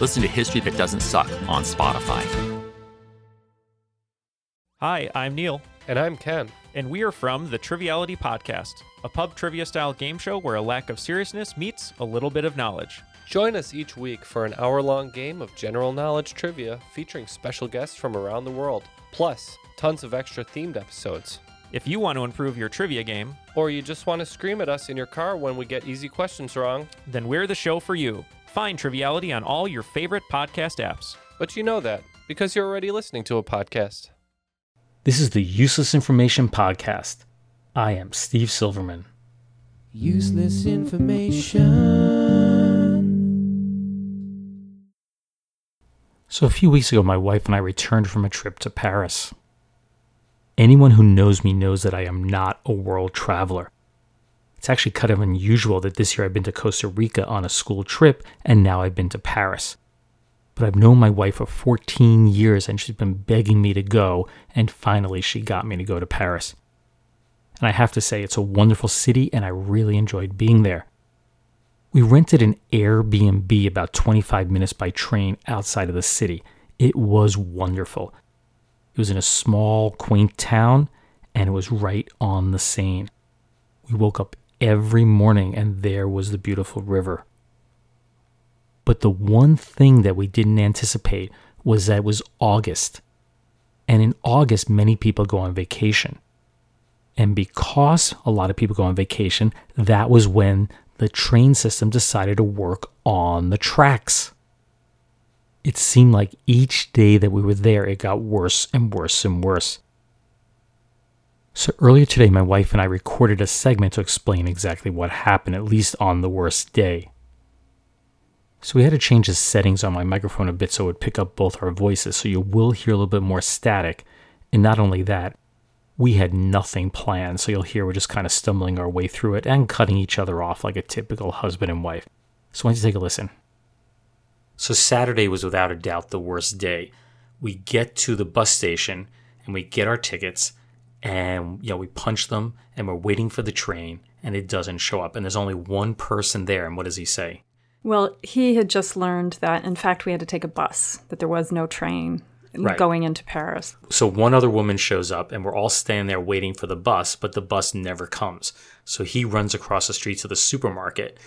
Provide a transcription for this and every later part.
Listen to History That Doesn't Suck on Spotify. Hi, I'm Neil, And I'm Ken. and we are from the Triviality Podcast, a pub trivia style game show where a lack of seriousness meets a little bit of knowledge. Join us each week for an hour long game of general knowledge trivia featuring special guests from around the world, plus tons of extra themed episodes. If you want to improve your trivia game, Or you just want to scream at us in your car when we get easy questions wrong, then we're the show for you. Find Triviality on all your favorite podcast apps. but you know that because you're already listening to a podcast. This is the Useless Information Podcast. I am Steve Silverman. Useless information. So, a few weeks ago, my wife and I returned from a trip to Paris. Anyone who knows me knows that I am not a world traveler. It's actually kind of unusual that this year I've been to Costa Rica on a school trip and now I've been to Paris. But I've known my wife for 14 years and she's been begging me to go, and finally she got me to go to Paris. And I have to say, it's a wonderful city and I really enjoyed being there. We rented an Airbnb about 25 minutes by train outside of the city. It was wonderful. It was in a small, quaint town, and it was right on the Seine. We woke up every morning, and there was the beautiful river. But the one thing that we didn't anticipate was that it was August. And in August, many people go on vacation. And because a lot of people go on vacation, that was when the train system decided to work on the tracks. It seemed like each day that we were there, it got worse and worse and worse. So earlier today, my wife and I recorded a segment to explain exactly what happened, at least on the worst day. So we had to change the settings on my microphone a bit so it would pick up both our voices, so you will hear a little bit more static. And not only that, we had nothing planned, so you'll hear we're just kind of stumbling our way through it and cutting each other off like a typical husband and wife. So why don't you take a listen? So Saturday was without a doubt the worst day. We get to the bus station and we get our tickets and you know we punch them and we're waiting for the train and it doesn't show up and there's only one person there and what does he say? Well, he had just learned that, in fact, we had to take a bus, that there was no train Right. going into Paris. So one other woman shows up and we're all standing there waiting for the bus, but the bus never comes. So he runs across the street to the supermarket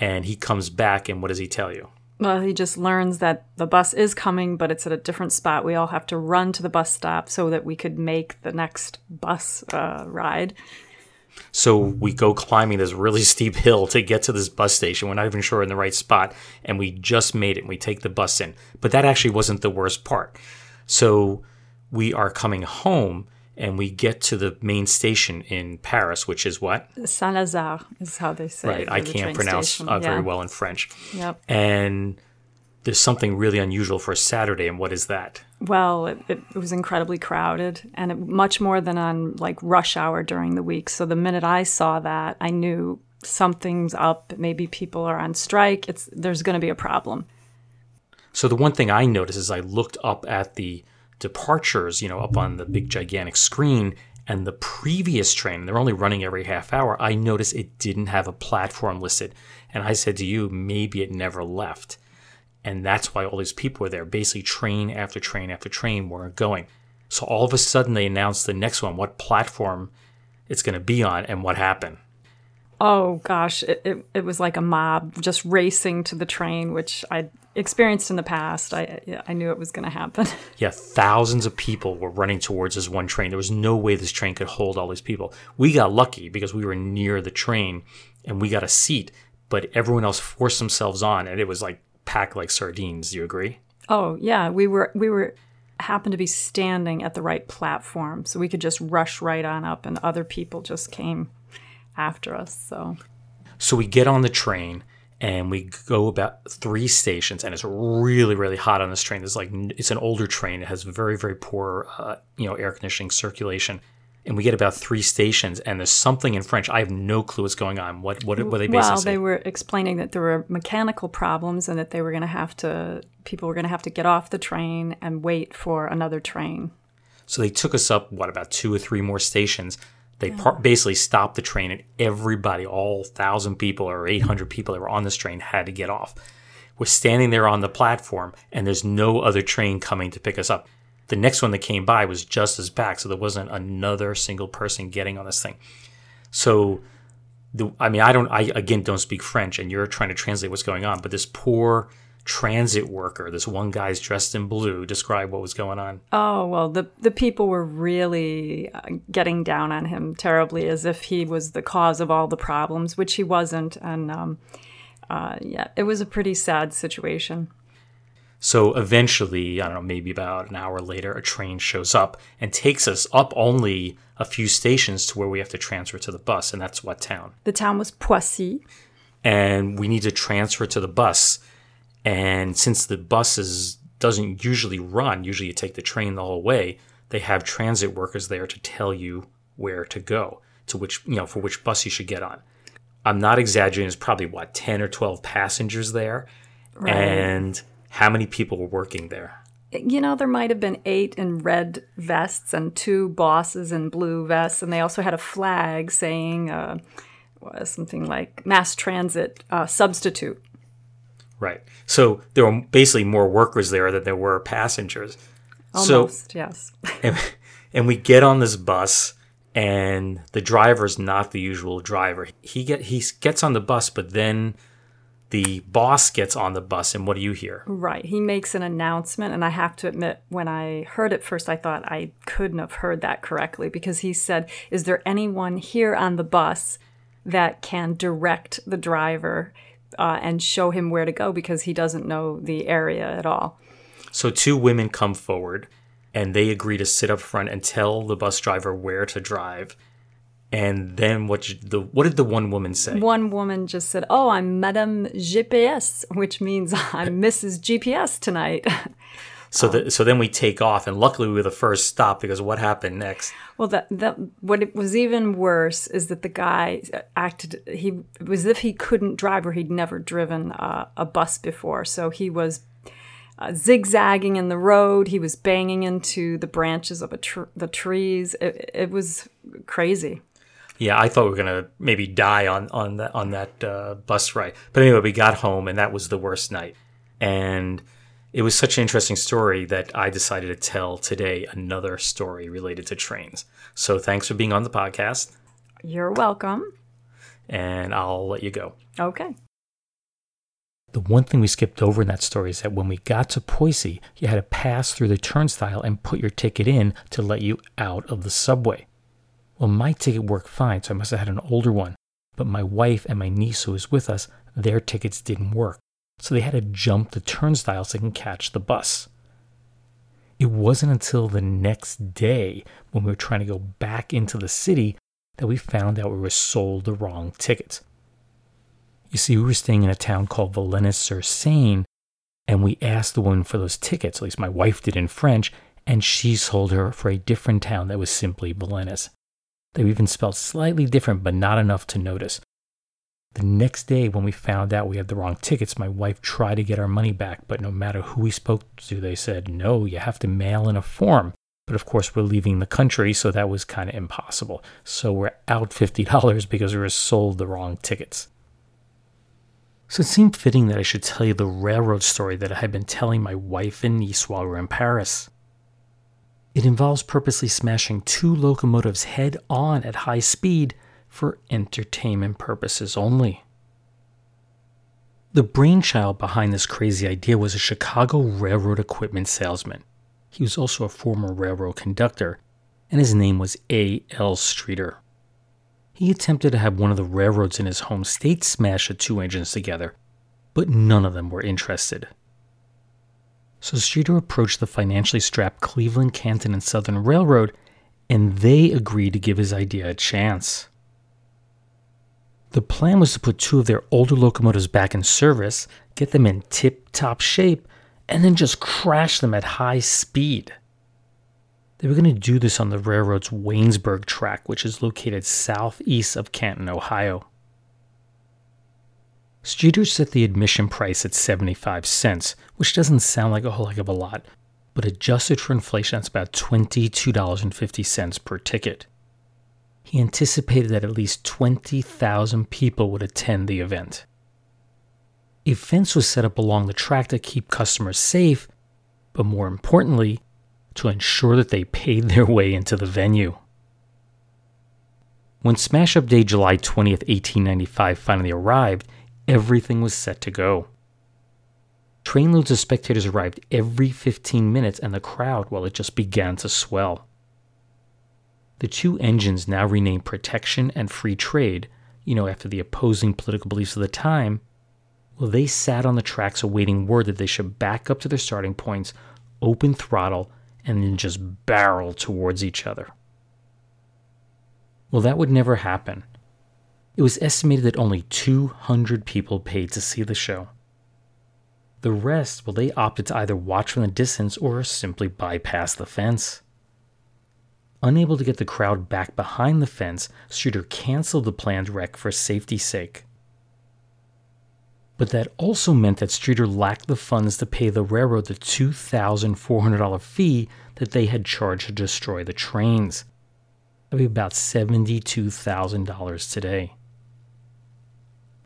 and he comes back and what does he tell you? Well, he just learns that the bus is coming, but it's at a different spot. We all have to run to the bus stop so that we could make the next bus uh, ride. So we go climbing this really steep hill to get to this bus station. We're not even sure we're in the right spot, and we just made it. And we take the bus in, but that actually wasn't the worst part. So we are coming home, and we get to the main station in Paris, which is what? Saint Lazare is how they say. right. it, I can't pronounce uh, very Yeah. well in French. Yep. And there's something really unusual for a Saturday, and what is that? Well, it, it, it was incredibly crowded and it, much more than on like rush hour during the week. So the minute I saw that, I knew something's up. Maybe people are on strike. It's there's going to be a problem. So the one thing I noticed is I looked up at the departures, you know, up on the big gigantic screen, and the previous train, they're only running every half hour. I noticed it didn't have a platform listed. And I said to you, maybe it never left. And that's why all these people were there. Basically, train after train after train weren't going. So all of a sudden, they announced the next one, what platform it's going to be on, and what happened. Oh gosh, it, it, it was like a mob just racing to the train, which I'd experienced in the past. I I knew it was going to happen. Yeah, thousands of people were running towards this one train. There was no way this train could hold all these people. We got lucky because we were near the train and we got a seat, but everyone else forced themselves on and it was like packed like sardines. Do you agree? Oh yeah, we were we were happened to be standing at the right platform, so we could just rush right on up, and other people just came after us. So So we get on the train and we go about three stations and it's really really hot on this train. It's like it's an older train. It has very very poor uh, you know air conditioning circulation. And we get about three stations and there's something in french. I have no clue what's going on. What what, what they basically well, they were explaining that there were mechanical problems and that they were going to have to people were going to have to get off the train and wait for another train. so they took us up what about two or three more stations they par- basically stopped the train and everybody all thousand people or 800 people that were on this train had to get off. We're standing there on the platform and there's no other train coming to pick us up. The next one that came by was just as packed so there wasn't another single person getting on this thing. So the, I mean, I don't, I again don't speak French, and you're trying to translate what's going on. But this poor transit worker, this one guy's dressed in blue, describe what was going on. Oh well, the the people were really uh, getting down on him terribly, as if he was the cause of all the problems, which he wasn't. And um, uh, yeah, it was a pretty sad situation. So eventually, I don't know, maybe about an hour later, a train shows up and takes us up only a few stations to where we have to transfer to the bus, and that's what town. The town was Poissy. and we need to transfer to the bus. And since the buses doesn't usually run, usually you take the train the whole way, they have transit workers there to tell you where to go, to which, you know, for which bus you should get on. I'm not exaggerating, it's probably what, 10 or 12 passengers there. And how many people were working there? You know, there might have been eight in red vests and two bosses in blue vests, and they also had a flag saying uh, something like mass transit uh, substitute. Right. So there were basically more workers there than there were passengers. So Almost, yes. and, and we get on this bus and the driver's not the usual driver he get he gets on the bus but then the boss gets on the bus and what do you hear Right. He makes an announcement, and I have to admit, when I heard it first, I thought I couldn't have heard that correctly because he said, Is there anyone here on the bus that can direct the driver uh, and show him where to go because he doesn't know the area at all? so two women come forward and they agree to sit up front and tell the bus driver where to drive and then what the what did the one woman say One woman just said, Oh, I'm Madame GPS, which means I'm Mrs. GPS tonight. so the, so then we take off and luckily we were the first stop because what happened next Well, that that what it was even worse is that the guy acted. He it was as if he couldn't drive or he'd never driven uh, a bus before. So he was uh, zigzagging in the road. He was banging into the branches of a tr- the trees. It, it was crazy. Yeah, I thought we were gonna maybe die on on that on that uh, bus ride. But anyway, we got home, and that was the worst night. And it was such an interesting story that I decided to tell today another story related to trains. So thanks for being on the podcast, You're welcome. and I'll let you go. Okay. The one thing we skipped over in that story is that when we got to Poissy, you had to pass through the turnstile and put your ticket in to let you out of the subway. Well, my ticket worked fine, so I must have had an older one. But my wife and my niece who was with us, their tickets didn't work. So they had to jump the turnstile so they can catch the bus. It wasn't until the next day when we were trying to go back into the city that we found out we were sold the wrong tickets. You see, we were staying in a town called Villennes sur Seine, and we asked the woman for those tickets, at least my wife did in French, and she sold her for a different town that was simply Valennes. They were even spelled slightly different, but not enough to notice. The next day, when we found out we had the wrong tickets, my wife tried to get our money back, but no matter who we spoke to, they said, no, you have to mail in a form. But of course, we're leaving the country, so that was kind of impossible. So we're out $50 because we were sold the wrong tickets. So it seemed fitting that I should tell you the railroad story that I had been telling my wife and niece while we were in Paris. It involves purposely smashing two locomotives head on at high speed for entertainment purposes only. The brainchild behind this crazy idea was a Chicago railroad equipment salesman. He was also a former railroad conductor, and his name was A. L. Streeter. He attempted to have one of the railroads in his home state smash the two engines together, but none of them were interested. So Streeter approached the financially strapped Cleveland, Canton, and Southern Railroad, and they agreed to give his idea a chance. The plan was to put two of their older locomotives back in service, get them in tip top shape, and then just crash them at high speed. They were going to do this on the railroad's Waynesburg track, which is located southeast of Canton, Ohio. Streeter set the admission price at 75 cents, which doesn't sound like a whole heck of a lot, but adjusted for inflation, that's about $22.50 per ticket. He anticipated that at least 20,000 people would attend the event. A fence was set up along the track to keep customers safe, but more importantly, to ensure that they paid their way into the venue. When Smash Up Day, July 20th, 1895, finally arrived, everything was set to go. Trainloads of spectators arrived every 15 minutes, and the crowd, well, it just began to swell. The two engines, now renamed Protection and Free Trade, you know, after the opposing political beliefs of the time, well, they sat on the tracks awaiting word that they should back up to their starting points, open throttle, and then just barrel towards each other. Well, that would never happen. It was estimated that only 200 people paid to see the show. The rest, well, they opted to either watch from the distance or simply bypass the fence. Unable to get the crowd back behind the fence, Streeter canceled the planned wreck for safety's sake. But that also meant that Streeter lacked the funds to pay the railroad the $2,400 fee that they had charged to destroy the trains. That would be about $72,000 today.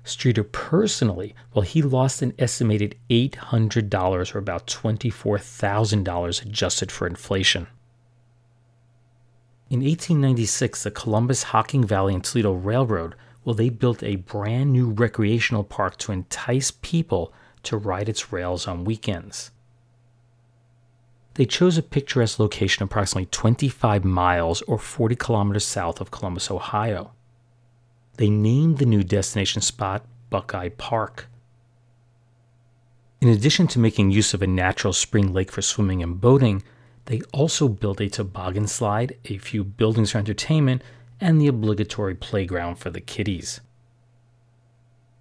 Streeter personally, well, he lost an estimated $800 or about $24,000 adjusted for inflation. In 1896, the Columbus Hocking Valley and Toledo Railroad, well, they built a brand new recreational park to entice people to ride its rails on weekends. They chose a picturesque location approximately 25 miles or 40 kilometers south of Columbus, Ohio they named the new destination spot Buckeye Park. In addition to making use of a natural spring lake for swimming and boating, they also built a toboggan slide, a few buildings for entertainment, and the obligatory playground for the kiddies.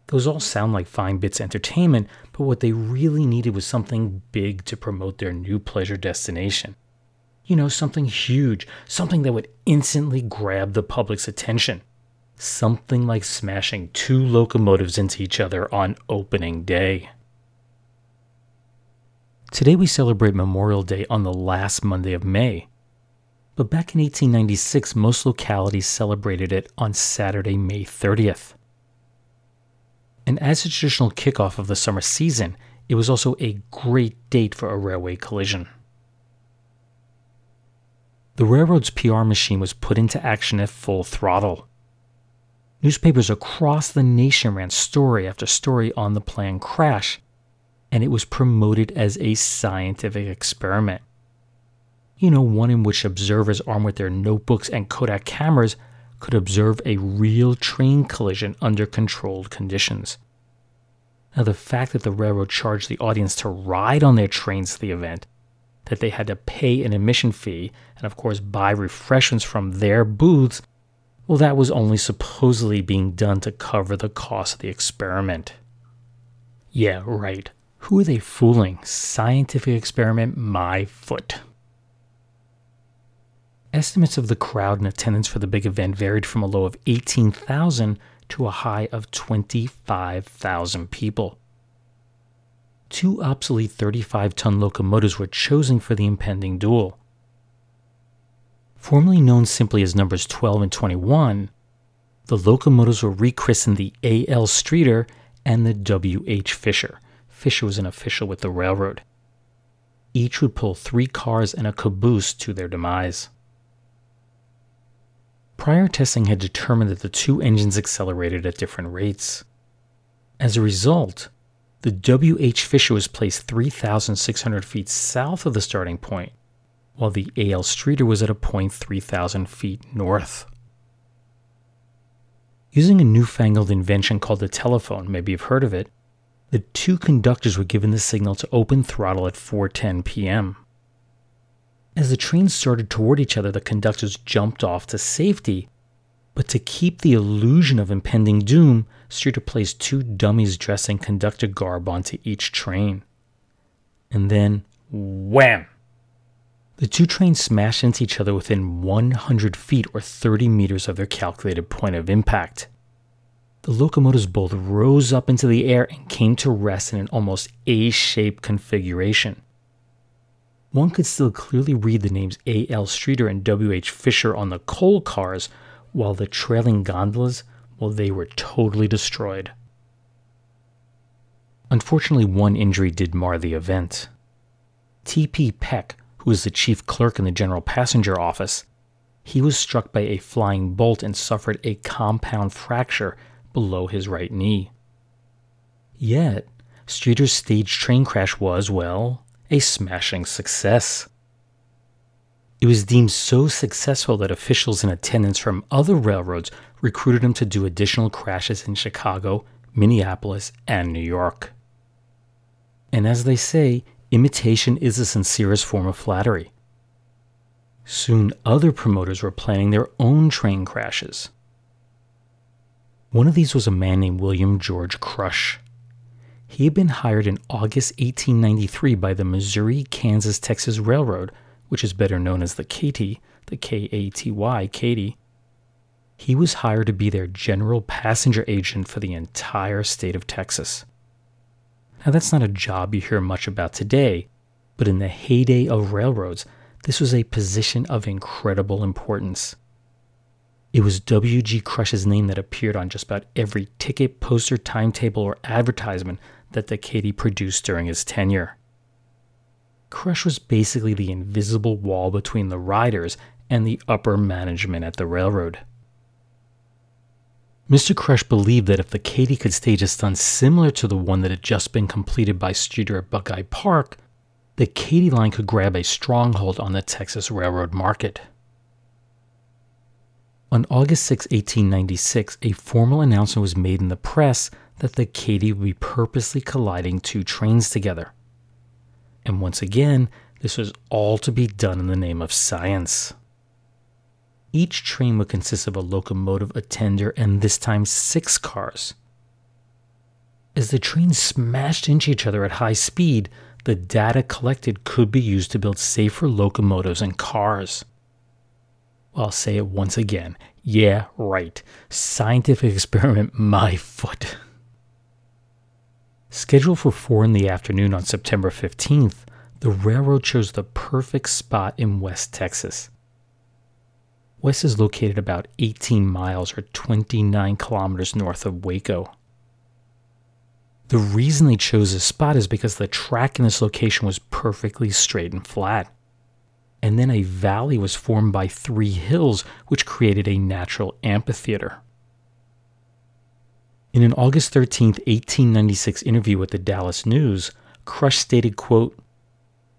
Those all sound like fine bits of entertainment, but what they really needed was something big to promote their new pleasure destination. You know, something huge, something that would instantly grab the public's attention something like smashing two locomotives into each other on opening day. Today we celebrate Memorial Day on the last Monday of May. But back in 1896, most localities celebrated it on Saturday, May 30th. And as a traditional kickoff of the summer season, it was also a great date for a railway collision. The railroad's PR machine was put into action at full throttle. Newspapers across the nation ran story after story on the planned crash, and it was promoted as a scientific experiment. You know, one in which observers armed with their notebooks and Kodak cameras could observe a real train collision under controlled conditions. Now, the fact that the railroad charged the audience to ride on their trains to the event, that they had to pay an admission fee, and of course buy refreshments from their booths well, that was only supposedly being done to cover the cost of the experiment. Yeah, right. Who are they fooling? Scientific experiment, my foot. Estimates of the crowd in attendance for the big event varied from a low of 18,000 to a high of 25,000 people. Two obsolete 35 ton locomotives were chosen for the impending duel formerly known simply as numbers 12 and 21, the locomotives were rechristened the A.L. Streeter and the W.H. Fisher. Fisher was an official with the railroad. Each would pull three cars and a caboose to their demise. Prior testing had determined that the two engines accelerated at different rates. As a result, the W.H. Fisher was placed 3,600 feet south of the starting point, while the A.L. Streeter was at a point 3,000 feet north. Using a newfangled invention called the telephone, maybe you've heard of it, the two conductors were given the signal to open throttle at 4:10 p.m. As the trains started toward each other, the conductors jumped off to safety, But to keep the illusion of impending doom, Streeter placed two dummies dressed in conductor garb onto each train. And then, wham! The two trains smashed into each other within 100 feet or 30 meters of their calculated point of impact. The locomotives both rose up into the air and came to rest in an almost A shaped configuration. One could still clearly read the names A.L. Streeter and W.H. Fisher on the coal cars, while the trailing gondolas, well, they were totally destroyed. Unfortunately, one injury did mar the event. T.P. Peck, who was the chief clerk in the general passenger office, he was struck by a flying bolt and suffered a compound fracture below his right knee. Yet, Streeter's staged train crash was, well, a smashing success. It was deemed so successful that officials in attendance from other railroads recruited him to do additional crashes in Chicago, Minneapolis, and New York. And as they say, imitation is the sincerest form of flattery. Soon, other promoters were planning their own train crashes. One of these was a man named William George Crush. He had been hired in August 1893 by the Missouri Kansas Texas Railroad, which is better known as the Katy, the K A T Y, Katy. He was hired to be their general passenger agent for the entire state of Texas. Now, that's not a job you hear much about today, but in the heyday of railroads, this was a position of incredible importance. It was W.G. Crush's name that appeared on just about every ticket, poster, timetable, or advertisement that the Katy produced during his tenure. Crush was basically the invisible wall between the riders and the upper management at the railroad. Mr. Crush believed that if the Katy could stage a stunt similar to the one that had just been completed by Streeter at Buckeye Park, the Katy line could grab a stronghold on the Texas railroad market. On August 6, 1896, a formal announcement was made in the press that the Katy would be purposely colliding two trains together. And once again, this was all to be done in the name of science. Each train would consist of a locomotive, a tender, and this time six cars. As the trains smashed into each other at high speed, the data collected could be used to build safer locomotives and cars. I'll say it once again. Yeah, right. Scientific experiment, my foot. Scheduled for 4 in the afternoon on September 15th, the railroad chose the perfect spot in West Texas. West is located about 18 miles or 29 kilometers north of Waco. The reason they chose this spot is because the track in this location was perfectly straight and flat and then a valley was formed by three hills, which created a natural amphitheater. In an August 13, 1896 interview with the Dallas News, Crush stated, quote,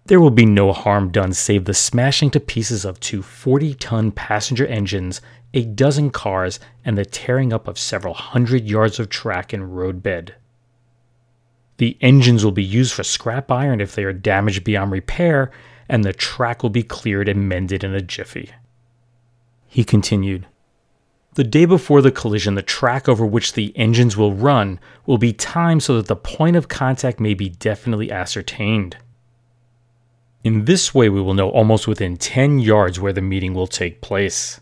There will be no harm done save the smashing to pieces of two 40 ton passenger engines, a dozen cars, and the tearing up of several hundred yards of track and roadbed. The engines will be used for scrap iron if they are damaged beyond repair, and the track will be cleared and mended in a jiffy. He continued, The day before the collision, the track over which the engines will run will be timed so that the point of contact may be definitely ascertained. In this way, we will know almost within 10 yards where the meeting will take place.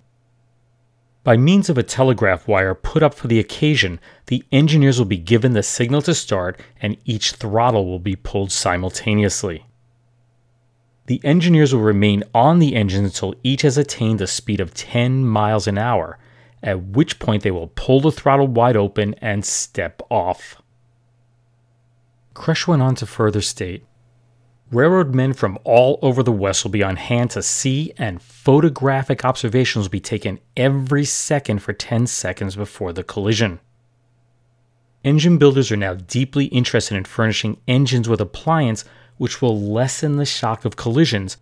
By means of a telegraph wire put up for the occasion, the engineers will be given the signal to start and each throttle will be pulled simultaneously. The engineers will remain on the engines until each has attained a speed of 10 miles an hour, at which point they will pull the throttle wide open and step off. Crush went on to further state Railroad men from all over the West will be on hand to see, and photographic observations will be taken every second for 10 seconds before the collision. Engine builders are now deeply interested in furnishing engines with appliance which will lessen the shock of collisions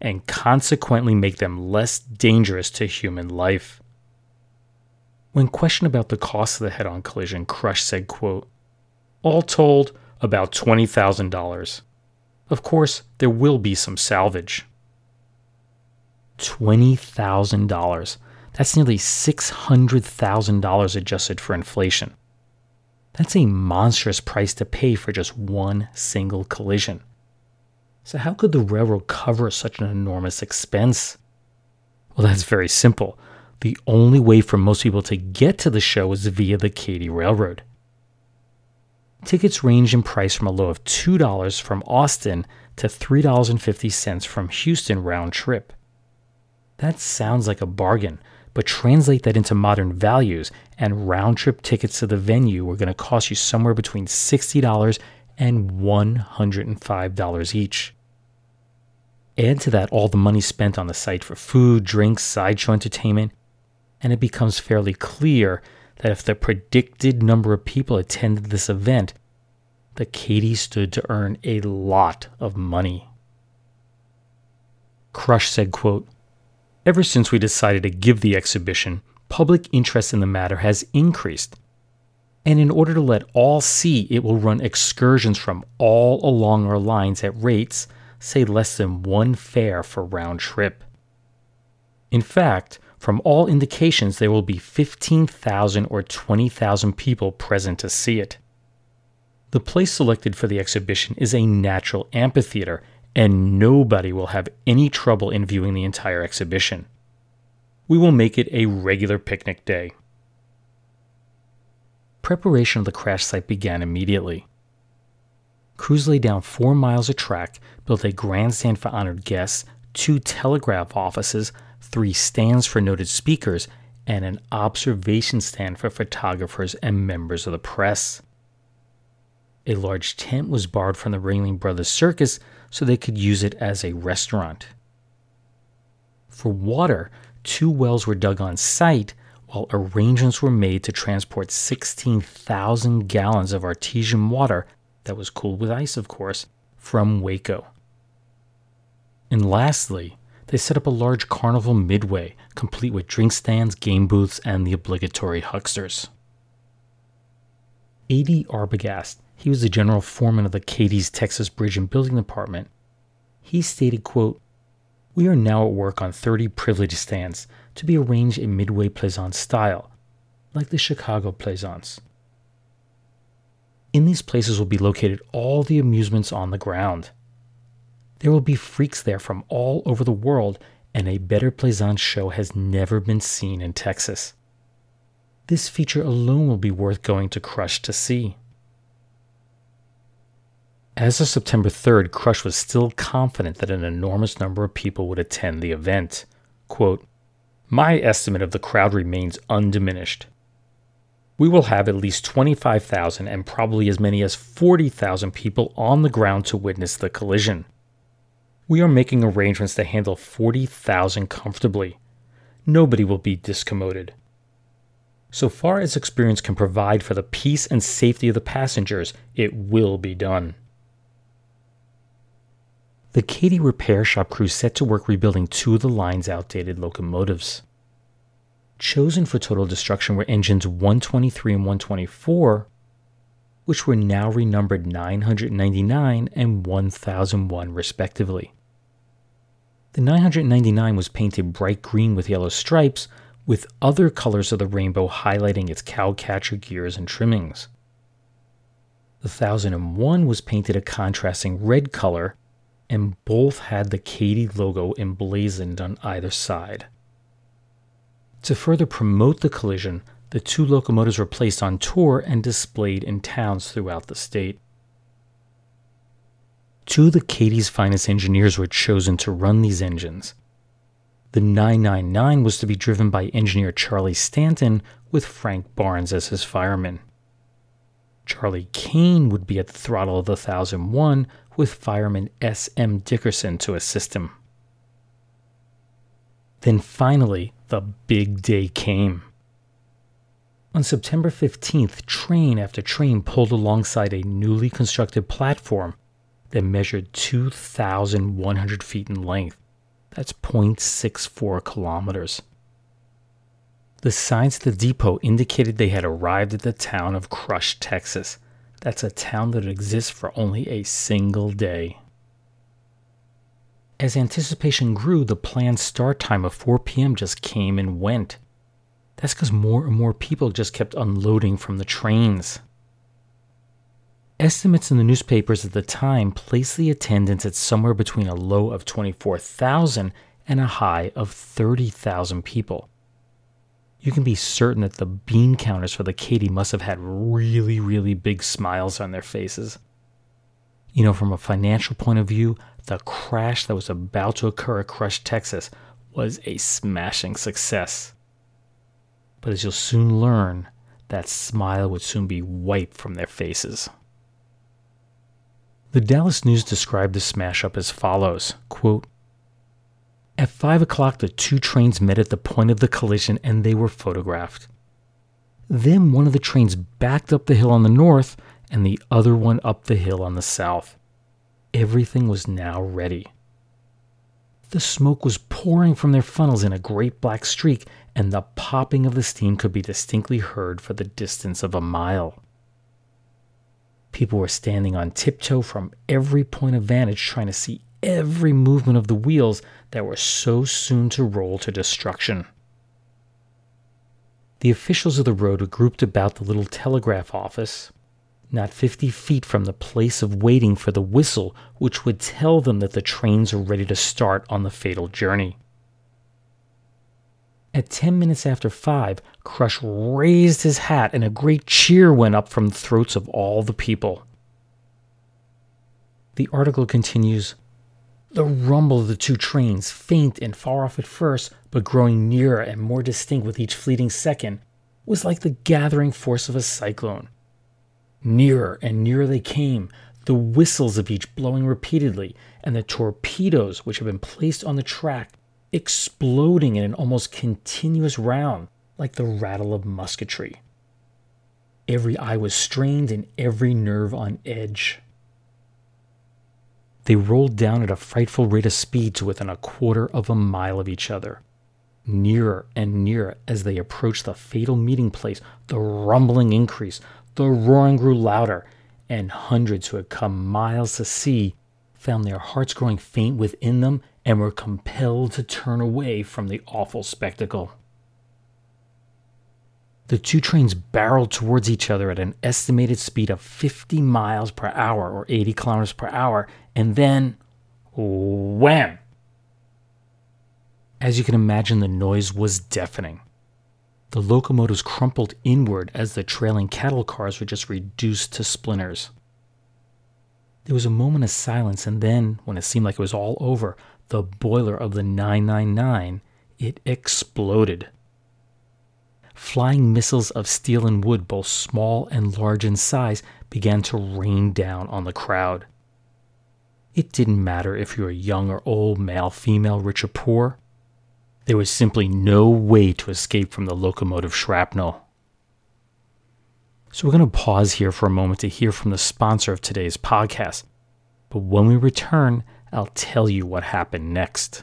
and consequently make them less dangerous to human life. When questioned about the cost of the head-on collision, Crush said, quote, All told, about $20,000. Of course, there will be some salvage. $20,000. That's nearly $600,000 adjusted for inflation. That's a monstrous price to pay for just one single collision. So, how could the railroad cover such an enormous expense? Well, that's very simple. The only way for most people to get to the show is via the Katy Railroad. Tickets range in price from a low of $2 from Austin to $3.50 from Houston round trip. That sounds like a bargain, but translate that into modern values, and round trip tickets to the venue are going to cost you somewhere between $60 and $105 each. Add to that all the money spent on the site for food, drinks, sideshow entertainment, and it becomes fairly clear that if the predicted number of people attended this event, the Katy stood to earn a lot of money. Crush said, quote, Ever since we decided to give the exhibition, public interest in the matter has increased. And in order to let all see, it will run excursions from all along our lines at rates, say less than one fare for round trip. In fact, from all indications, there will be 15,000 or 20,000 people present to see it. The place selected for the exhibition is a natural amphitheater, and nobody will have any trouble in viewing the entire exhibition. We will make it a regular picnic day. Preparation of the crash site began immediately. Crews laid down four miles of track, built a grandstand for honored guests, two telegraph offices, three stands for noted speakers, and an observation stand for photographers and members of the press. A large tent was borrowed from the Ringling Brothers Circus so they could use it as a restaurant. For water, two wells were dug on site while arrangements were made to transport 16,000 gallons of artesian water that was cooled with ice, of course, from Waco. And lastly, they set up a large carnival midway, complete with drink stands, game booths, and the obligatory hucksters. A.D. Arbogast, he was the general foreman of the Katy's Texas Bridge and Building Department. He stated, quote, We are now at work on 30 privilege stands to be arranged in Midway Plaisance style, like the Chicago Plaisance. In these places will be located all the amusements on the ground. There will be freaks there from all over the world, and a better Plaisance show has never been seen in Texas. This feature alone will be worth going to Crush to see. As of September 3rd, Crush was still confident that an enormous number of people would attend the event. Quote, My estimate of the crowd remains undiminished. We will have at least 25,000 and probably as many as 40,000 people on the ground to witness the collision. We are making arrangements to handle 40,000 comfortably. Nobody will be discommoded. So far as experience can provide for the peace and safety of the passengers, it will be done. The Katy repair shop crew set to work rebuilding two of the line's outdated locomotives. Chosen for total destruction were engines 123 and 124, which were now renumbered 999 and 1001 respectively. The 999 was painted bright green with yellow stripes, with other colors of the rainbow highlighting its cowcatcher gears and trimmings. The 1001 was painted a contrasting red color, and both had the Katy logo emblazoned on either side. To further promote the collision, the two locomotives were placed on tour and displayed in towns throughout the state. Two of the Katy's finest engineers were chosen to run these engines. The 999 was to be driven by engineer Charlie Stanton with Frank Barnes as his fireman. Charlie Kane would be at the throttle of the 1001 with fireman S.M. Dickerson to assist him. Then finally, the big day came. On September 15th, train after train pulled alongside a newly constructed platform that measured 2,100 feet in length. That's 0.64 kilometers. The signs at the depot indicated they had arrived at the town of Crush, Texas. That's a town that exists for only a single day. As anticipation grew, the planned start time of 4 p.m. just came and went. That's because more and more people just kept unloading from the trains. Estimates in the newspapers at the time placed the attendance at somewhere between a low of 24,000 and a high of 30,000 people. You can be certain that the bean counters for the Katy must have had really, really big smiles on their faces. You know, from a financial point of view, the crash that was about to occur at Crush, Texas was a smashing success. But as you'll soon learn, that smile would soon be wiped from their faces. The Dallas News described the smash up as follows quote, At 5 o'clock, the two trains met at the point of the collision and they were photographed. Then one of the trains backed up the hill on the north and the other one up the hill on the south. Everything was now ready. The smoke was pouring from their funnels in a great black streak, and the popping of the steam could be distinctly heard for the distance of a mile. People were standing on tiptoe from every point of vantage, trying to see every movement of the wheels that were so soon to roll to destruction. The officials of the road were grouped about the little telegraph office, not 50 feet from the place of waiting for the whistle which would tell them that the trains are ready to start on the fatal journey. At 10 minutes after 5, Crush raised his hat and a great cheer went up from the throats of all the people. The article continues The rumble of the two trains, faint and far off at first, but growing nearer and more distinct with each fleeting second, was like the gathering force of a cyclone. Nearer and nearer they came, the whistles of each blowing repeatedly, and the torpedoes which had been placed on the track exploding in an almost continuous round like the rattle of musketry. Every eye was strained and every nerve on edge. They rolled down at a frightful rate of speed to within a quarter of a mile of each other. Nearer and nearer as they approached the fatal meeting place, the rumbling increased, the roaring grew louder, and hundreds who had come miles to see found their hearts growing faint within them and were compelled to turn away from the awful spectacle. The two trains barreled towards each other at an estimated speed of 50 miles per hour or 80 kilometers per hour, and then wham! As you can imagine, the noise was deafening. The locomotives crumpled inward as the trailing cattle cars were just reduced to splinters. There was a moment of silence, and then, when it seemed like it was all over, the boiler of the 999, it exploded. Flying missiles of steel and wood, both small and large in size, began to rain down on the crowd. It didn't matter if you were young or old, male, female, rich or poor. There was simply no way to escape from the locomotive shrapnel. So we're going to pause here for a moment to hear from the sponsor of today's podcast. But when we return, I'll tell you what happened next.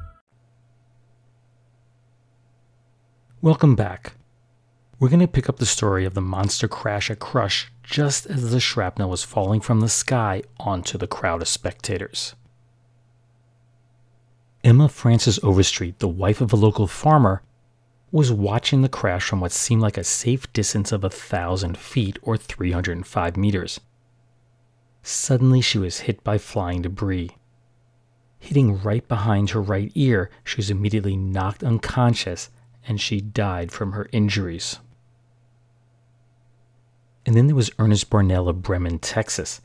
Welcome back. We're going to pick up the story of the monster crash at Crush just as the shrapnel was falling from the sky onto the crowd of spectators. Emma Frances Overstreet, the wife of a local farmer, was watching the crash from what seemed like a safe distance of a thousand feet or 305 meters. Suddenly, she was hit by flying debris. Hitting right behind her right ear, she was immediately knocked unconscious and she died from her injuries. And then there was Ernest Barnell of Bremond, Texas.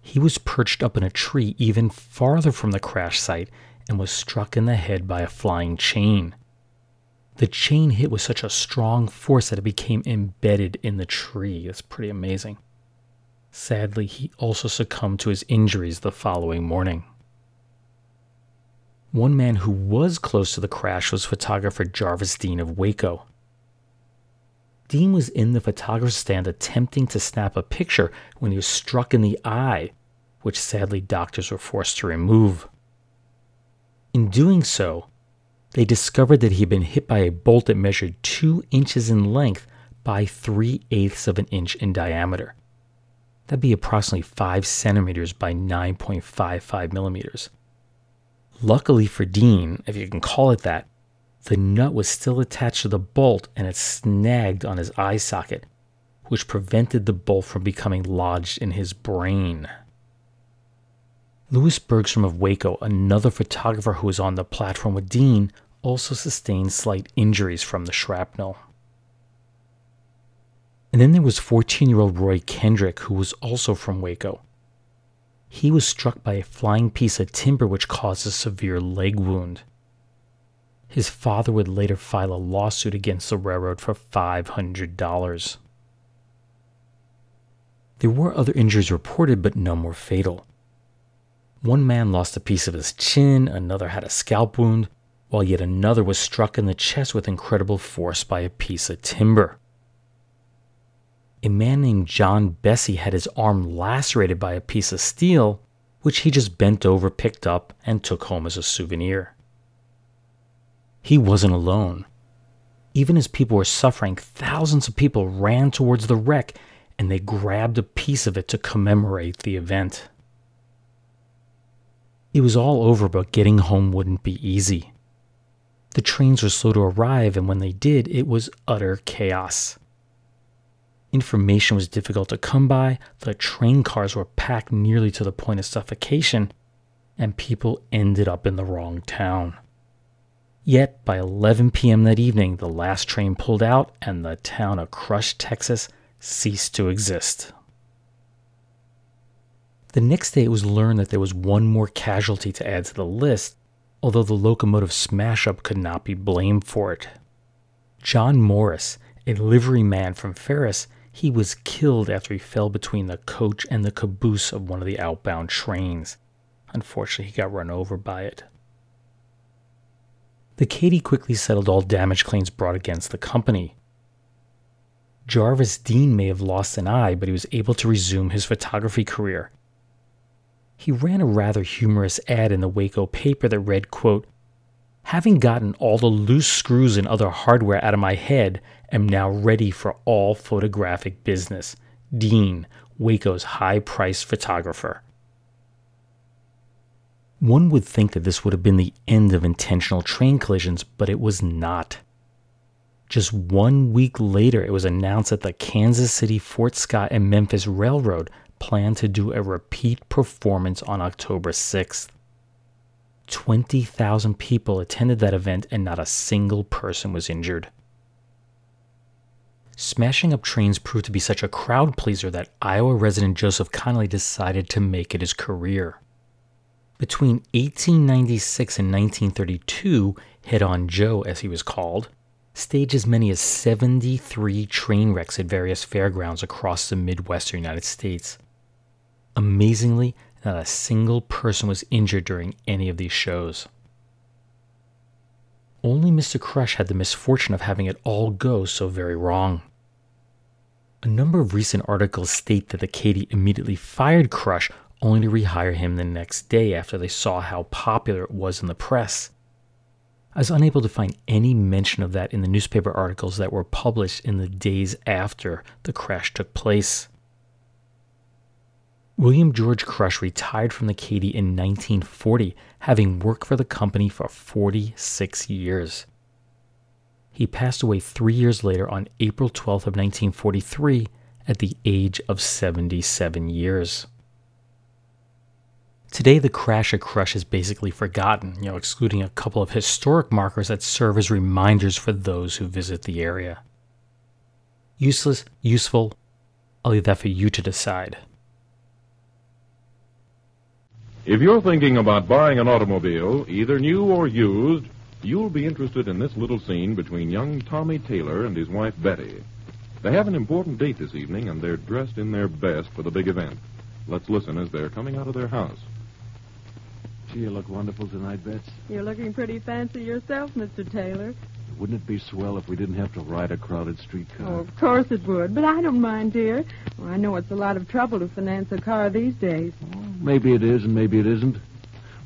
He was perched up in a tree even farther from the crash site and was struck in the head by a flying chain. The chain hit with such a strong force that it became embedded in the tree. That's pretty amazing. Sadly, he also succumbed to his injuries the following morning. One man who was close to the crash was photographer Jarvis Dean of Waco. Dean was in the photographer's stand attempting to snap a picture when he was struck in the eye, which sadly doctors were forced to remove. In doing so, they discovered that he had been hit by a bolt that measured two inches in length by three eighths of an inch in diameter. That'd be approximately 5 centimeters by 9.55 millimeters. Luckily for Dean, if you can call it that, the nut was still attached to the bolt and it snagged on his eye socket, which prevented the bolt from becoming lodged in his brain. Louis Bergstrom of Waco, another photographer who was on the platform with Dean, also sustained slight injuries from the shrapnel. And then there was 14 year old Roy Kendrick, who was also from Waco. He was struck by a flying piece of timber which caused a severe leg wound. His father would later file a lawsuit against the railroad for $500. There were other injuries reported, but none were fatal. One man lost a piece of his chin, another had a scalp wound, while yet another was struck in the chest with incredible force by a piece of timber. A man named John Bessie had his arm lacerated by a piece of steel, which he just bent over, picked up, and took home as a souvenir. He wasn't alone. Even as people were suffering, thousands of people ran towards the wreck and they grabbed a piece of it to commemorate the event. It was all over, but getting home wouldn't be easy. The trains were slow to arrive, and when they did, it was utter chaos. Information was difficult to come by, the train cars were packed nearly to the point of suffocation, and people ended up in the wrong town. Yet, by 11 p.m. that evening, the last train pulled out and the town of Crush, Texas ceased to exist. The next day, it was learned that there was one more casualty to add to the list, although the locomotive smash up could not be blamed for it. John Morris, a liveryman from Ferris, he was killed after he fell between the coach and the caboose of one of the outbound trains. Unfortunately, he got run over by it. The Katy quickly settled all damage claims brought against the company. Jarvis Dean may have lost an eye, but he was able to resume his photography career. He ran a rather humorous ad in the Waco paper that read, quote, Having gotten all the loose screws and other hardware out of my head, am now ready for all photographic business. Dean, Waco's high priced photographer. One would think that this would have been the end of intentional train collisions, but it was not. Just one week later, it was announced that the Kansas City, Fort Scott, and Memphis Railroad planned to do a repeat performance on October 6th. 20,000 people attended that event and not a single person was injured. Smashing up trains proved to be such a crowd pleaser that Iowa resident Joseph Connolly decided to make it his career. Between 1896 and 1932, Head On Joe, as he was called, staged as many as 73 train wrecks at various fairgrounds across the Midwestern United States. Amazingly, not a single person was injured during any of these shows. Only Mr. Crush had the misfortune of having it all go so very wrong. A number of recent articles state that the Katy immediately fired Crush only to rehire him the next day after they saw how popular it was in the press. I was unable to find any mention of that in the newspaper articles that were published in the days after the crash took place. William George Crush retired from the Katy in 1940, having worked for the company for 46 years. He passed away three years later on April 12th of 1943 at the age of 77 years. Today, the crash at Crush is basically forgotten, you know, excluding a couple of historic markers that serve as reminders for those who visit the area. Useless, useful, I'll leave that for you to decide. If you're thinking about buying an automobile, either new or used, you'll be interested in this little scene between young Tommy Taylor and his wife Betty. They have an important date this evening, and they're dressed in their best for the big event. Let's listen as they're coming out of their house. Gee, you look wonderful tonight, Bets. You're looking pretty fancy yourself, Mr. Taylor. Wouldn't it be swell if we didn't have to ride a crowded streetcar? Oh, of course it would, but I don't mind, dear. Well, I know it's a lot of trouble to finance a car these days. Maybe it is and maybe it isn't.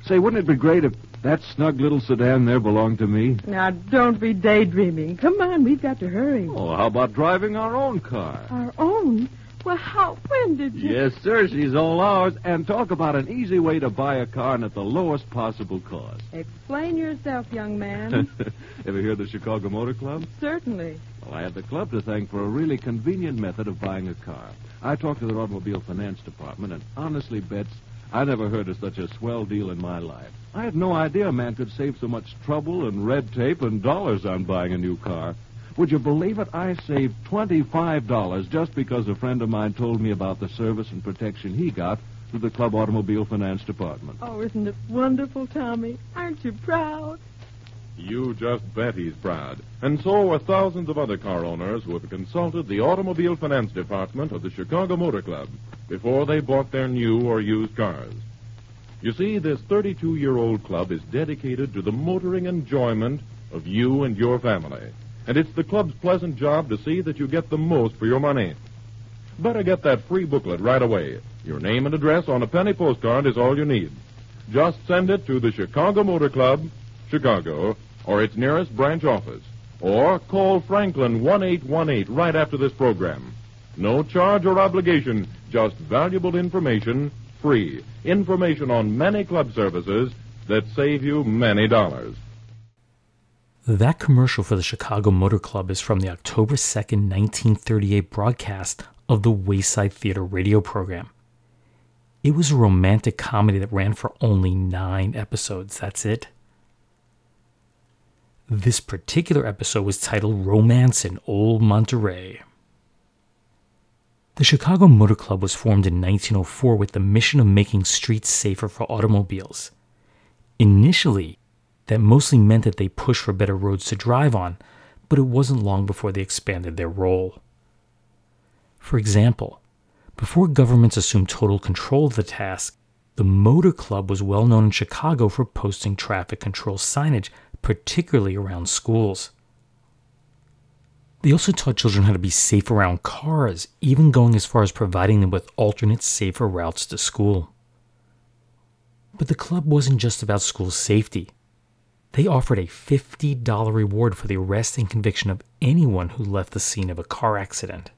Say, wouldn't it be great if that snug little sedan there belonged to me? Now, don't be daydreaming. Come on, we've got to hurry. Oh, how about driving our own car? Our own? Well, how? When did you? Yes, sir, she's all ours. And talk about an easy way to buy a car and at the lowest possible cost. Explain yourself, young man. Ever hear of the Chicago Motor Club? Certainly. Well, I have the club to thank for a really convenient method of buying a car. I talked to their automobile finance department, and honestly, Bets, I never heard of such a swell deal in my life. I had no idea a man could save so much trouble and red tape and dollars on buying a new car. Would you believe it? I saved $25 just because a friend of mine told me about the service and protection he got through the Club Automobile Finance Department. Oh, isn't it wonderful, Tommy? Aren't you proud? You just bet he's proud. And so are thousands of other car owners who have consulted the Automobile Finance Department of the Chicago Motor Club before they bought their new or used cars. You see, this 32 year old club is dedicated to the motoring enjoyment of you and your family. And it's the club's pleasant job to see that you get the most for your money. Better get that free booklet right away. Your name and address on a penny postcard is all you need. Just send it to the Chicago Motor Club, Chicago, or its nearest branch office. Or call Franklin 1818 right after this program. No charge or obligation, just valuable information, free. Information on many club services that save you many dollars. That commercial for the Chicago Motor Club is from the October 2nd, 1938 broadcast of the Wayside Theater radio program. It was a romantic comedy that ran for only nine episodes. That's it. This particular episode was titled Romance in Old Monterey. The Chicago Motor Club was formed in 1904 with the mission of making streets safer for automobiles. Initially, that mostly meant that they pushed for better roads to drive on, but it wasn't long before they expanded their role. For example, before governments assumed total control of the task, the Motor Club was well known in Chicago for posting traffic control signage, particularly around schools. They also taught children how to be safe around cars, even going as far as providing them with alternate, safer routes to school. But the club wasn't just about school safety. They offered a $50 reward for the arrest and conviction of anyone who left the scene of a car accident.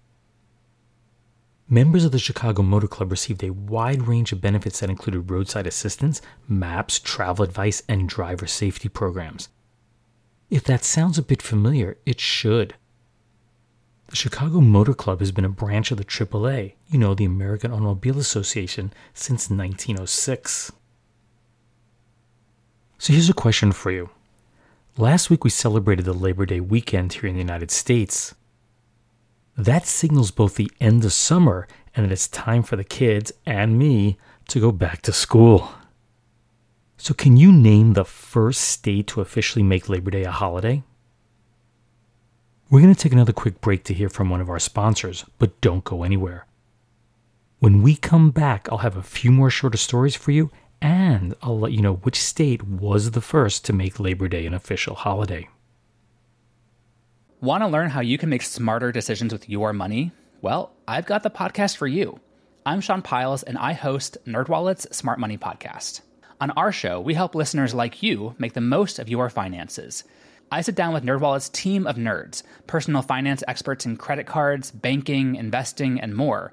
Members of the Chicago Motor Club received a wide range of benefits that included roadside assistance, maps, travel advice, and driver safety programs. If that sounds a bit familiar, it should. The Chicago Motor Club has been a branch of the AAA, you know, the American Automobile Association, since 1906. So here's a question for you. Last week we celebrated the Labor Day weekend here in the United States. That signals both the end of summer and that it's time for the kids and me to go back to school. So, can you name the first state to officially make Labor Day a holiday? We're going to take another quick break to hear from one of our sponsors, but don't go anywhere. When we come back, I'll have a few more shorter stories for you, and I'll let you know which state was the first to make Labor Day an official holiday. Want to learn how you can make smarter decisions with your money? Well, I've got the podcast for you. I'm Sean Pyles, and I host NerdWallet's Smart Money Podcast. On our show, we help listeners like you make the most of your finances. I sit down with NerdWallet's team of nerds, personal finance experts in credit cards, banking, investing, and more.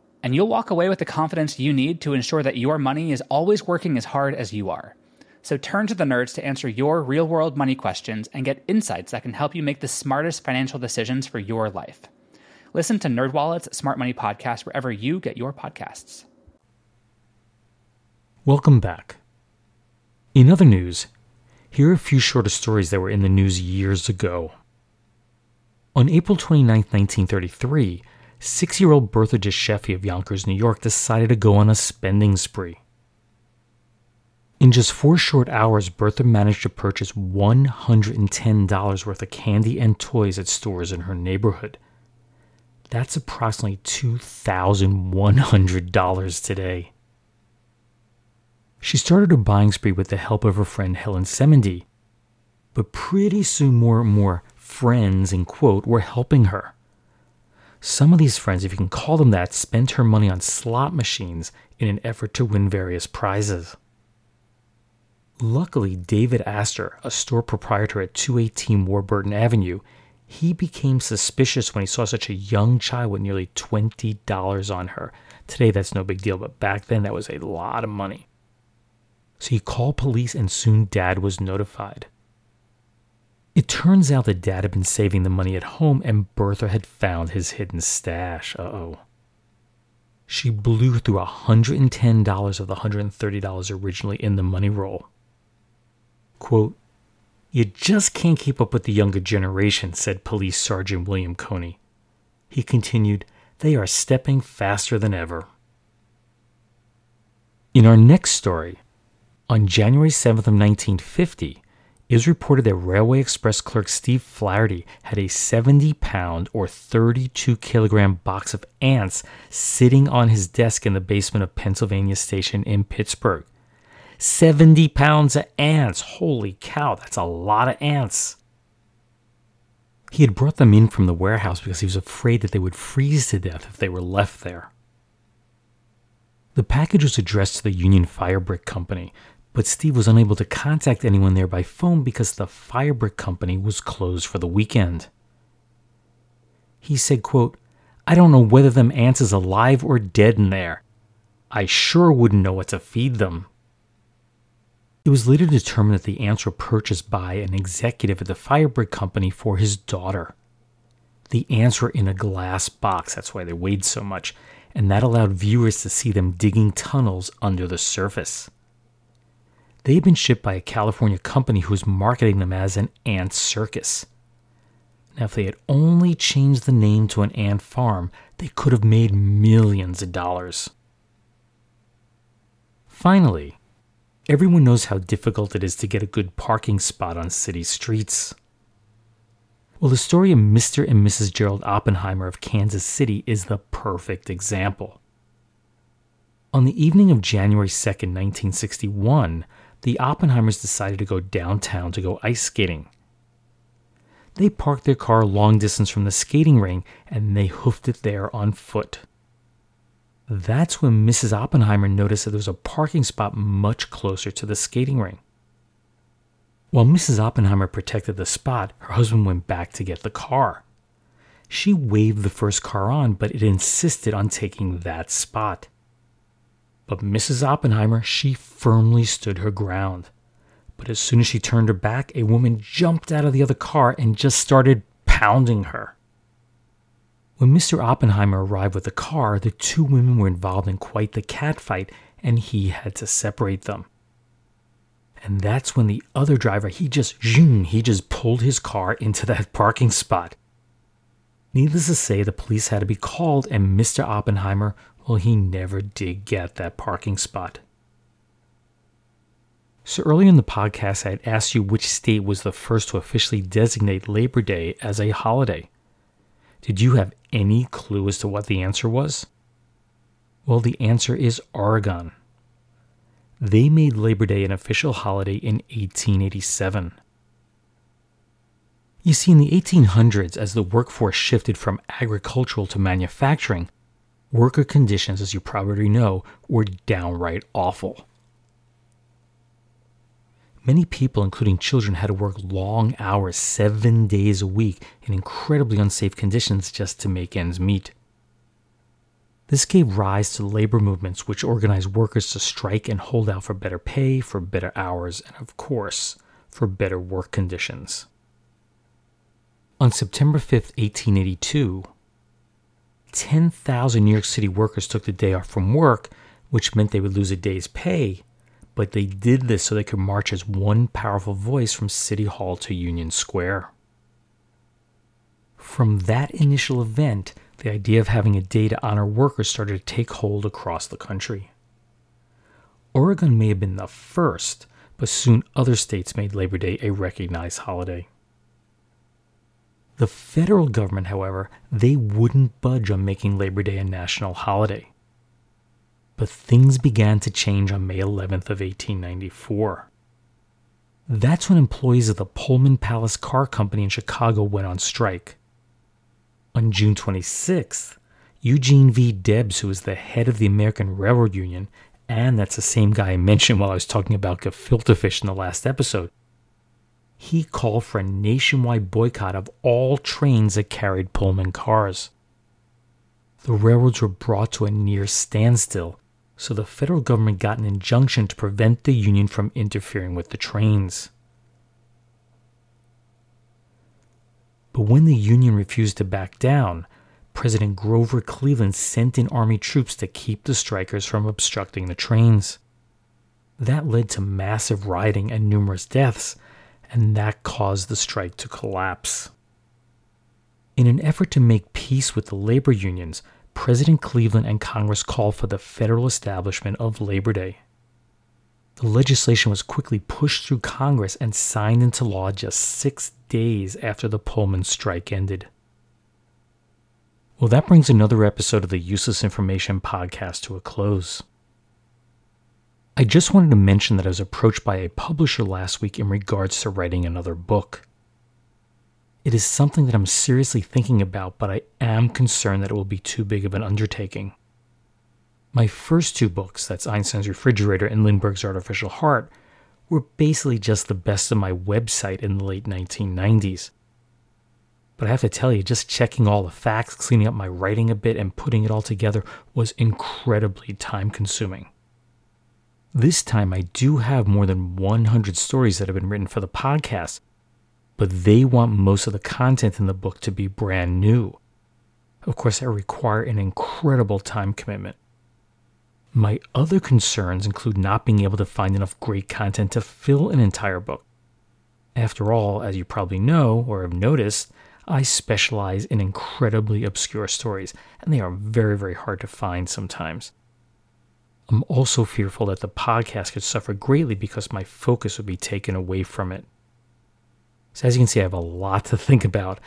And you'll walk away with the confidence you need to ensure that your money is always working as hard as you are. So turn to the nerds to answer your real world money questions and get insights that can help you make the smartest financial decisions for your life. Listen to NerdWallet's Smart Money Podcast wherever you get your podcasts. Welcome back. In other news, Here are a few shorter stories that were in the news years ago. On April 29, 1933, six year old Bertha Jasheffi of Yonkers, New York decided to go on a spending spree. In just four short hours, Bertha managed to purchase $110 worth of candy and toys at stores in her neighborhood. That's approximately $2,100 today. She started her buying spree with the help of her friend Helen Semendy, but pretty soon more and more friends, in quote, were helping her. Some of these friends, if you can call them that, spent her money on slot machines in an effort to win various prizes. Luckily, David Astor, a store proprietor at 218 Warburton Avenue, he became suspicious when he saw such a young child with nearly $20 on her. Today, that's no big deal, but back then, that was a lot of money. So he called police, and soon Dad was notified. It turns out that Dad had been saving the money at home, and Bertha had found his hidden stash. Uh oh. She blew through $110 of the $130 originally in the money roll. Quote, You just can't keep up with the younger generation, said Police Sergeant William Coney. He continued, They are stepping faster than ever. In our next story, on January 7th of 1950, it was reported that Railway Express clerk Steve Flaherty had a 70 pound or 32 kilogram box of ants sitting on his desk in the basement of Pennsylvania Station in Pittsburgh. 70 pounds of ants. Holy cow, that's a lot of ants. He had brought them in from the warehouse because he was afraid that they would freeze to death if they were left there. The package was addressed to the Union Fire Brick Company, but Steve was unable to contact anyone there by phone because the firebrick company was closed for the weekend. He said, quote, I don't know whether them ants is alive or dead in there. I sure wouldn't know what to feed them. It was later determined that the ants were purchased by an executive at the firebrick company for his daughter. The ants were in a glass box, that's why they weighed so much, and that allowed viewers to see them digging tunnels under the surface. They had been shipped by a California company who was marketing them as an ant circus. Now, if they had only changed the name to an ant farm, they could have made millions of dollars. Finally, everyone knows how difficult it is to get a good parking spot on city streets. Well, the story of Mr. and Mrs. Gerald Oppenheimer of Kansas City is the perfect example. On the evening of January 2nd, 1961, the Oppenheimers decided to go downtown to go ice skating. They parked their car a long distance from the skating ring and they hoofed it there on foot. That's when Mrs. Oppenheimer noticed that there was a parking spot much closer to the skating ring. While Mrs. Oppenheimer protected the spot, her husband went back to get the car. She waved the first car on, but it insisted on taking that spot. But Mrs. Oppenheimer, she firmly stood her ground. But as soon as she turned her back, a woman jumped out of the other car and just started pounding her. When Mr. Oppenheimer arrived with the car, the two women were involved in quite the catfight, and he had to separate them. And that's when the other driver, he just, zoom, he just pulled his car into that parking spot. Needless to say, the police had to be called, and Mr. Oppenheimer well, he never did get that parking spot. So, earlier in the podcast, I had asked you which state was the first to officially designate Labor Day as a holiday. Did you have any clue as to what the answer was? Well, the answer is Oregon. They made Labor Day an official holiday in 1887. You see, in the 1800s, as the workforce shifted from agricultural to manufacturing, worker conditions, as you probably know, were downright awful. Many people, including children, had to work long hours, seven days a week, in incredibly unsafe conditions just to make ends meet. This gave rise to labor movements which organized workers to strike and hold out for better pay, for better hours, and of course, for better work conditions. On September 5, 1882, 10,000 New York City workers took the day off from work, which meant they would lose a day's pay, but they did this so they could march as one powerful voice from City Hall to Union Square. From that initial event, the idea of having a day to honor workers started to take hold across the country. Oregon may have been the first, but soon other states made Labor Day a recognized holiday. The federal government, however, they wouldn't budge on making Labor Day a national holiday. But things began to change on May 11th of 1894. That's when employees of the Pullman Palace Car Company in Chicago went on strike. On June 26th, Eugene V. Debs, who was the head of the American Railroad Union, and that's the same guy I mentioned while I was talking about gefilte fish in the last episode, he called for a nationwide boycott of all trains that carried Pullman cars. The railroads were brought to a near standstill, so the federal government got an injunction to prevent the union from interfering with the trains. But when the Union refused to back down, President Grover Cleveland sent in Army troops to keep the strikers from obstructing the trains. That led to massive rioting and numerous deaths, and that caused the strike to collapse. In an effort to make peace with the labor unions, President Cleveland and Congress called for the federal establishment of Labor Day. The legislation was quickly pushed through Congress and signed into law just six days after the Pullman strike ended. Well, that brings another episode of the Useless Information podcast to a close. I just wanted to mention that I was approached by a publisher last week in regards to writing another book. It is something that I'm seriously thinking about, but I am concerned that it will be too big of an undertaking. My first two books, that's Einstein's Refrigerator and Lindbergh's Artificial Heart, were basically just the best of my website in the late 1990s. But I have to tell you, just checking all the facts, cleaning up my writing a bit, and putting it all together was incredibly time consuming. This time, I do have more than 100 stories that have been written for the podcast, but they want most of the content in the book to be brand new. Of course, that require an incredible time commitment. My other concerns include not being able to find enough great content to fill an entire book. After all, as you probably know or have noticed, I specialize in incredibly obscure stories, and they are very, very hard to find sometimes. I'm also fearful that the podcast could suffer greatly because my focus would be taken away from it. So, as you can see, I have a lot to think about,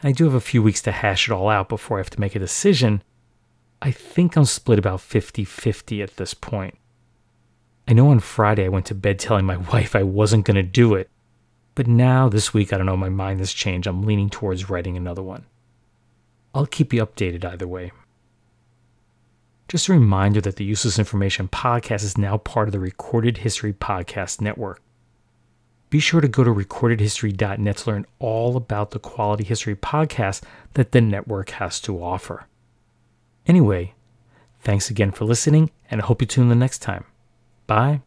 and I do have a few weeks to hash it all out before I have to make a decision, I think I'm split about 50 50 at this point. I know on Friday I went to bed telling my wife I wasn't going to do it, but now this week, I don't know, my mind has changed. I'm leaning towards writing another one. I'll keep you updated either way. Just a reminder that the Useless Information Podcast is now part of the Recorded History Podcast Network. Be sure to go to recordedhistory.net to learn all about the quality history podcast that the network has to offer. Anyway, thanks again for listening, and I hope you tune in the next time. Bye.